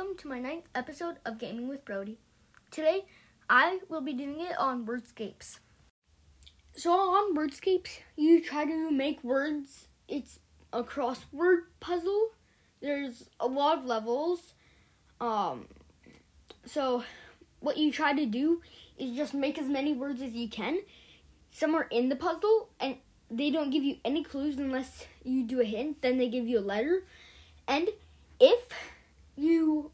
welcome to my ninth episode of Gaming with Brody. Today, I will be doing it on Wordscapes. So on Wordscapes, you try to make words. It's a crossword puzzle. There's a lot of levels. Um, so what you try to do is just make as many words as you can. Some are in the puzzle, and they don't give you any clues unless you do a hint. Then they give you a letter, and if you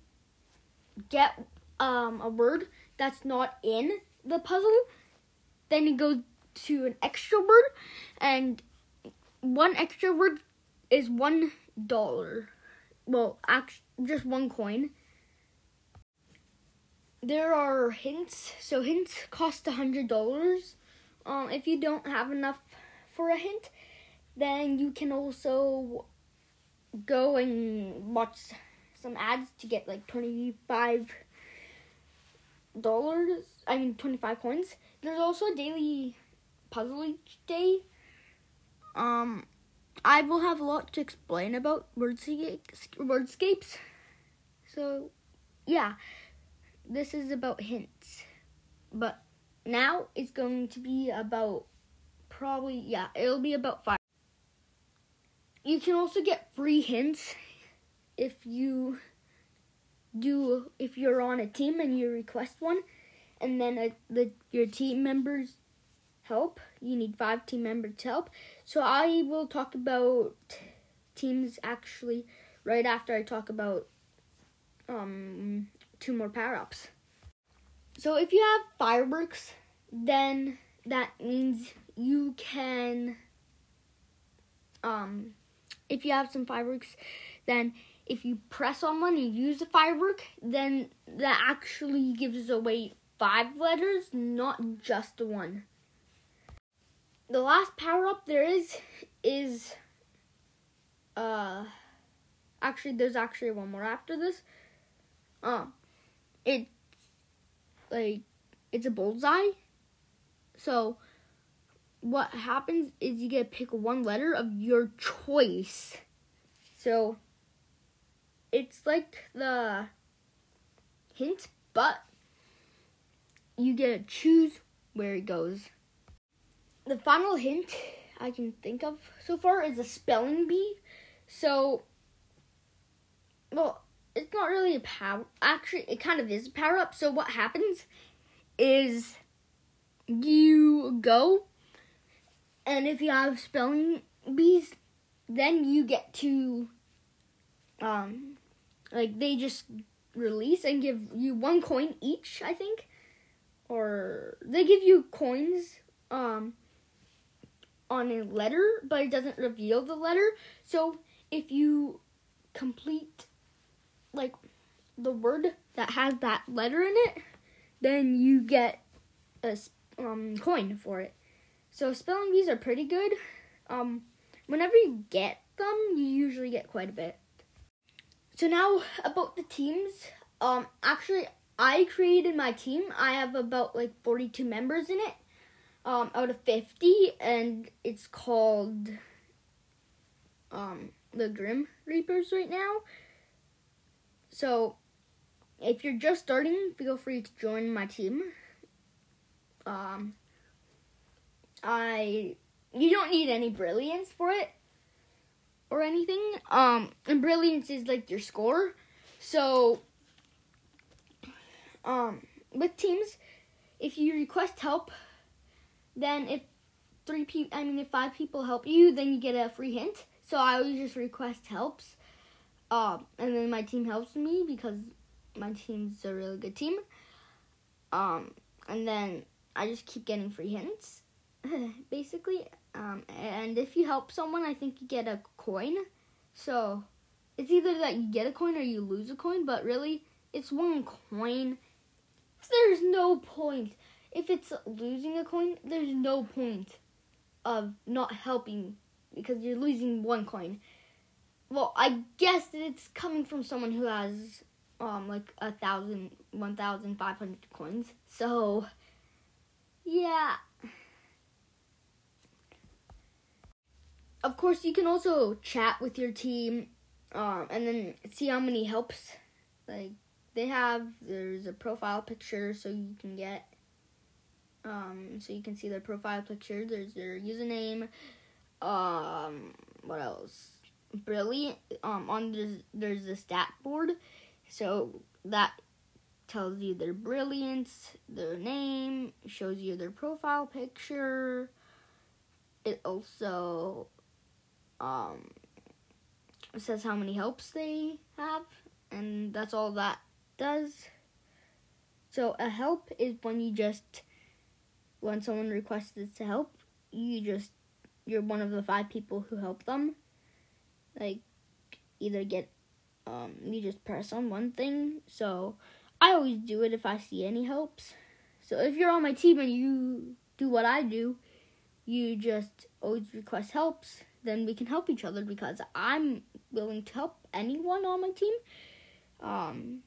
get um, a word that's not in the puzzle, then you go to an extra word, and one extra word is one dollar. Well, actually, just one coin. There are hints, so hints cost a hundred dollars. Um, if you don't have enough for a hint, then you can also go and watch some ads to get like 25 dollars i mean 25 coins. There's also a daily puzzle each day. Um i will have a lot to explain about wordscapes wordscapes. So yeah this is about hints. But now it's going to be about probably yeah it'll be about five. You can also get free hints if you do if you're on a team and you request one and then a, the your team members help you need five team members to help. So i will talk about teams actually right after i talk about um two more power-ups. So if you have fireworks then that means you can um if you have some fireworks then if you press on one and use a firework, then that actually gives away five letters, not just one. The last power up there is is uh actually there's actually one more after this. Um it's like it's a bullseye. So what happens is you get to pick one letter of your choice. So it's like the hint, but you get to choose where it goes. The final hint I can think of so far is a spelling bee. So, well, it's not really a power. Actually, it kind of is a power up. So what happens is you go, and if you have spelling bees, then you get to um like they just release and give you one coin each, I think. Or they give you coins um on a letter, but it doesn't reveal the letter. So if you complete like the word that has that letter in it, then you get a um, coin for it. So spelling bees are pretty good. Um, whenever you get them, you usually get quite a bit. So now about the teams. Um, actually, I created my team. I have about like 42 members in it, um, out of 50, and it's called um the Grim Reapers right now. So, if you're just starting, feel free to join my team. Um, I you don't need any brilliance for it or anything. Um, and brilliance is like your score. So, um, with teams, if you request help, then if three people, I mean, if five people help you, then you get a free hint. So I always just request helps. Um, and then my team helps me because my team's a really good team. Um, and then I just keep getting free hints, basically. Um, and if you help someone, I think you get a coin. So it's either that you get a coin or you lose a coin, but really, it's one coin. There's no point. If it's losing a coin, there's no point of not helping because you're losing one coin. Well, I guess it's coming from someone who has um like a thousand, one thousand five hundred coins. So yeah. Of course, you can also chat with your team um, and then see how many helps like they have. There's a profile picture so you can get um so you can see their profile picture. There's their username um what else? Brilliant um on this there's the stat board so that tells you their brilliance their name shows you their profile picture. It also um says how many helps they have and that's all that does. So a help is when you just when someone requests to help you just you're one of the five people who help them. Like either get um you just press on one thing. So i always do it if i see any helps. So if you're on my team and you do what i do you just always request helps then we can help each other because i'm willing to help anyone on my team um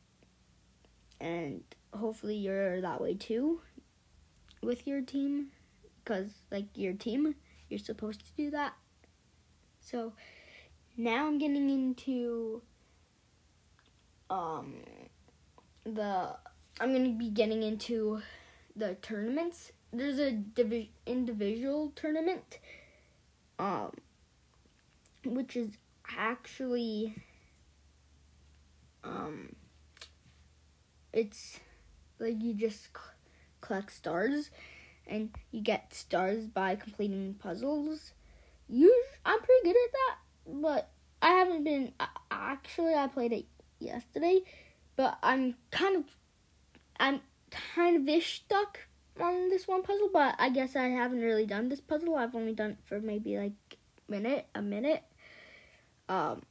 and hopefully you're that way too with your team because like your team you're supposed to do that so now I'm getting into um the I'm gonna be getting into the tournaments. There's a divi- individual tournament, um, which is actually um, it's like you just c- collect stars, and you get stars by completing puzzles. You, I'm pretty good at that but I haven't been. Actually, I played it yesterday, but I'm kind of, I'm kind of ish stuck on this one puzzle. But I guess I haven't really done this puzzle. I've only done it for maybe like a minute, a minute. Um,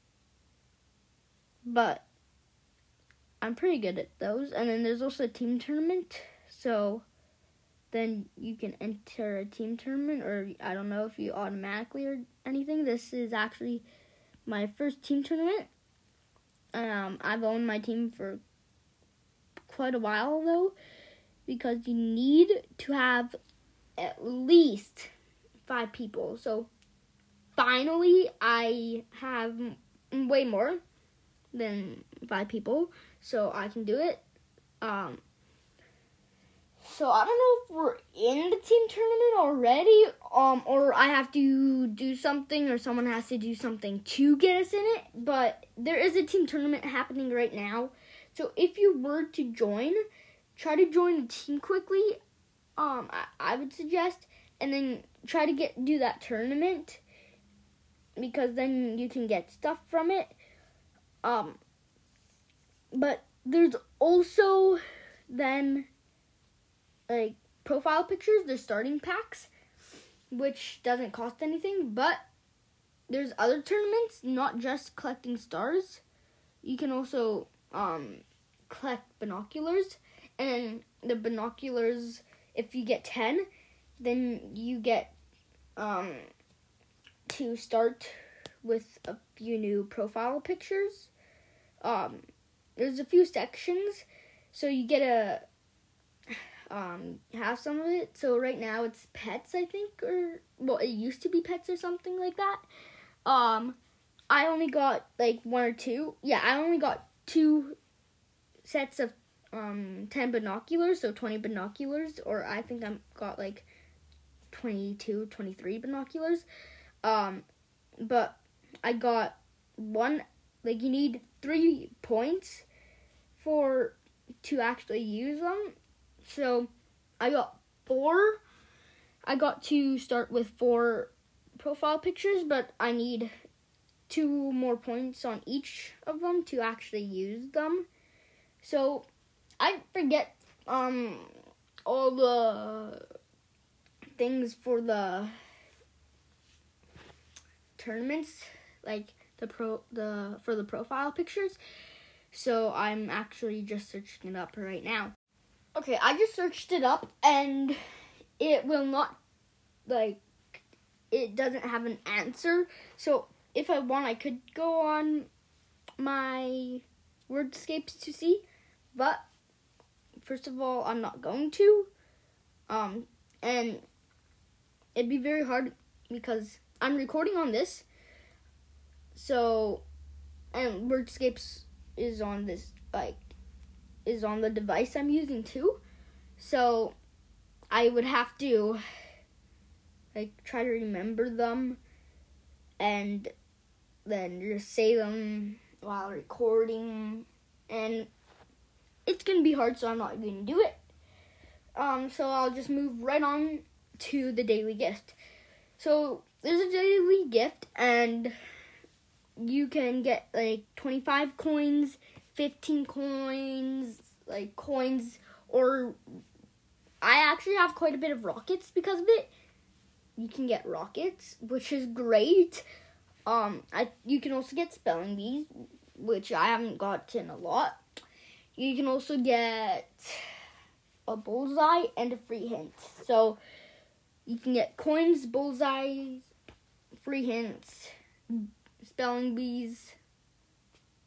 but I'm pretty good at those. And then there's also a team tournament, so then you can enter a team tournament, or I don't know if you automatically or anything. This is actually my first team tournament. Um, I've owned my team for quite a while though, because you need to have at least five people. So finally, I have way more than five people, so I can do it. Um, so I don't know if we're in the team tournament already, um, or I have to do something, or someone has to do something to get us in it. But there is a team tournament happening right now. So if you were to join, try to join the team quickly. Um, I, I would suggest, and then try to get do that tournament because then you can get stuff from it. Um, but there's also then like profile pictures, they're starting packs, which doesn't cost anything, but there's other tournaments, not just collecting stars. You can also um, collect binoculars, and the binoculars, if you get 10, then you get um, to start with a few new profile pictures. Um, there's a few sections, so you get a um have some of it. So right now it's pets, I think, or well, it used to be pets or something like that. Um, I only got like one or two. Yeah, I only got two sets of um 10 binoculars, so 20 binoculars, or I think I got like 22, 23 binoculars. Um, but I got one, like, you need three points for to actually use them. So I got four. I got to start with four profile pictures, but I need two more points on each of them to actually use them. So I forget um all the things for the tournaments like the pro the for the profile pictures. So I'm actually just searching it up right now. Okay, I just searched it up and it will not like it doesn't have an answer. So if I want I could go on my wordscapes to see, but first of all, I'm not going to. Um and it'd be very hard because I'm recording on this. So and wordscapes is on this like is on the device I'm using too. So I would have to like try to remember them and then just say them while recording and it's gonna be hard so I'm not gonna do it. Um so I'll just move right on to the daily gift. So there's a daily gift and you can get like 25 coins, 15 coins, like coins or I actually have quite a bit of rockets because of it. You can get rockets, which is great. Um, I you can also get spelling bees, which I haven't gotten a lot. You can also get a bullseye and a free hint. So you can get coins, bullseyes, free hints, spelling bees,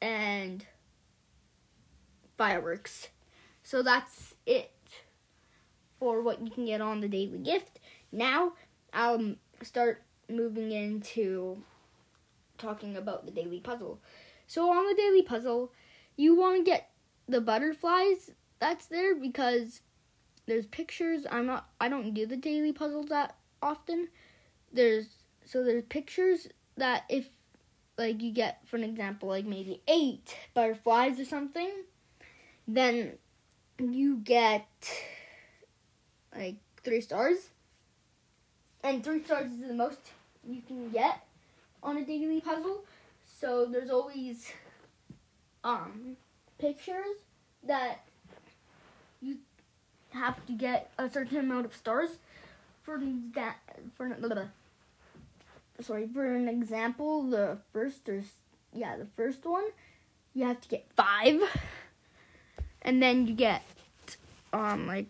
and fireworks. So that's it for what you can get on the daily gift. Now I'll start moving into talking about the daily puzzle. So on the daily puzzle, you want to get the butterflies that's there because there's pictures. I'm not I don't do the daily puzzles that often. There's so there's pictures that if like you get for an example like maybe 8 butterflies or something, then you get like 3 stars. And 3 stars is the most you can get on a daily puzzle. So there's always um pictures that you have to get a certain amount of stars for that for blah, sorry for an example the first or yeah the first one you have to get five. And then you get um like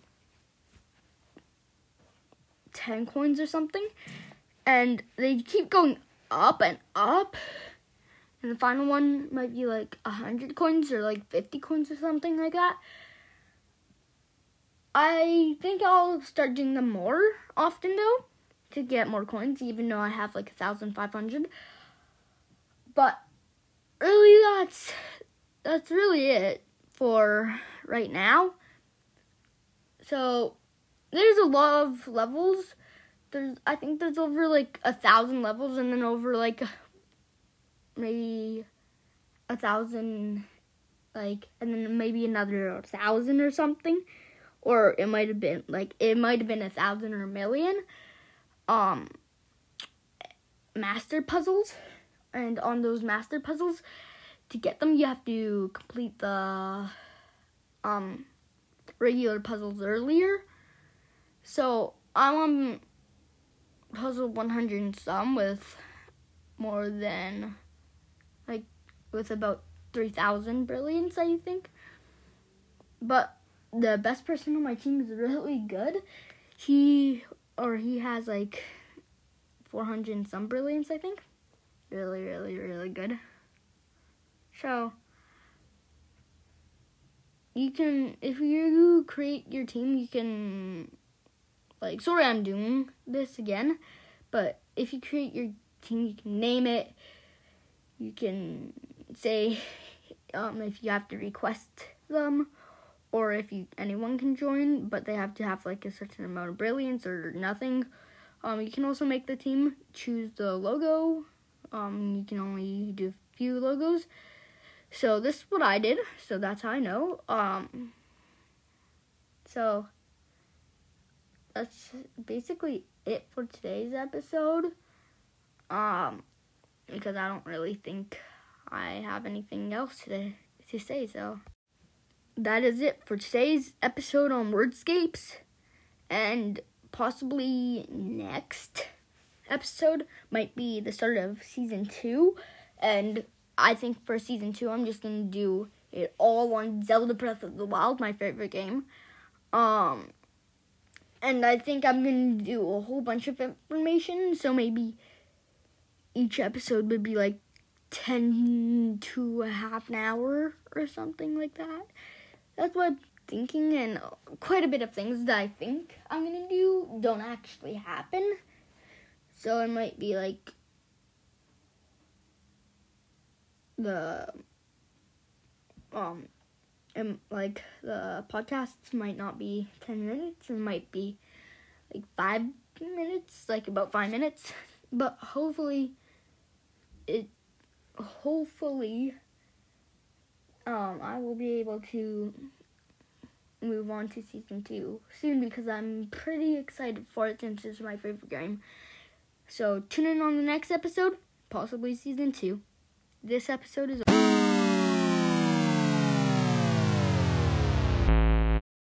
10 coins or something. And they keep going up and up. And the final one might be like a 100 coins or like 50 coins or something like that. I think I'll start doing them more often though to get more coins, even though I have like a thousand five hundred. But really, that's that's really it for right now. So there's a lot of levels. There's I think there's over like a thousand levels, and then over like maybe a thousand, like, and then maybe another thousand or something or it might have been like it might have been a thousand or a million um master puzzles. And on those master puzzles to get them you have to complete the um regular puzzles earlier. So i'm on puzzle 100 and some with more than like with about 3000 brilliance i think. But the best person on my team is really good. He or he has like 400 and some brilliance, I think. Really, really, really good. So you can if you create your team, you can like sorry I'm doing this again, but if you create your team, you can name it. You can say um, if you have to request them or if you anyone can join, but they have to have like a certain amount of brilliance or nothing. Um, you can also make the team choose the logo. Um, you can only do a few logos. So this is what I did. So that's how I know. Um, so that's basically it for today's episode. Um, because I don't really think I have anything else to to say. So that is it for today's episode on Wordscapes. And possibly next episode might be the start of season two. And I think for season two, I'm just gonna do it all on Zelda Breath of the Wild, my favorite game. Um, and I think I'm gonna do a whole bunch of information. So maybe each episode would be like 10 to a half an hour or something like that that's what I'm thinking, and quite a bit of things that I think I'm gonna do don't actually happen. So it might be like the um and like the podcasts might not be 10 minutes it might be like 5 minutes like about 5 minutes but hopefully it hopefully um I will be able to move on to season 2 soon because I'm pretty excited for it since it's my favorite game so tune in on the next episode possibly season 2 this episode is.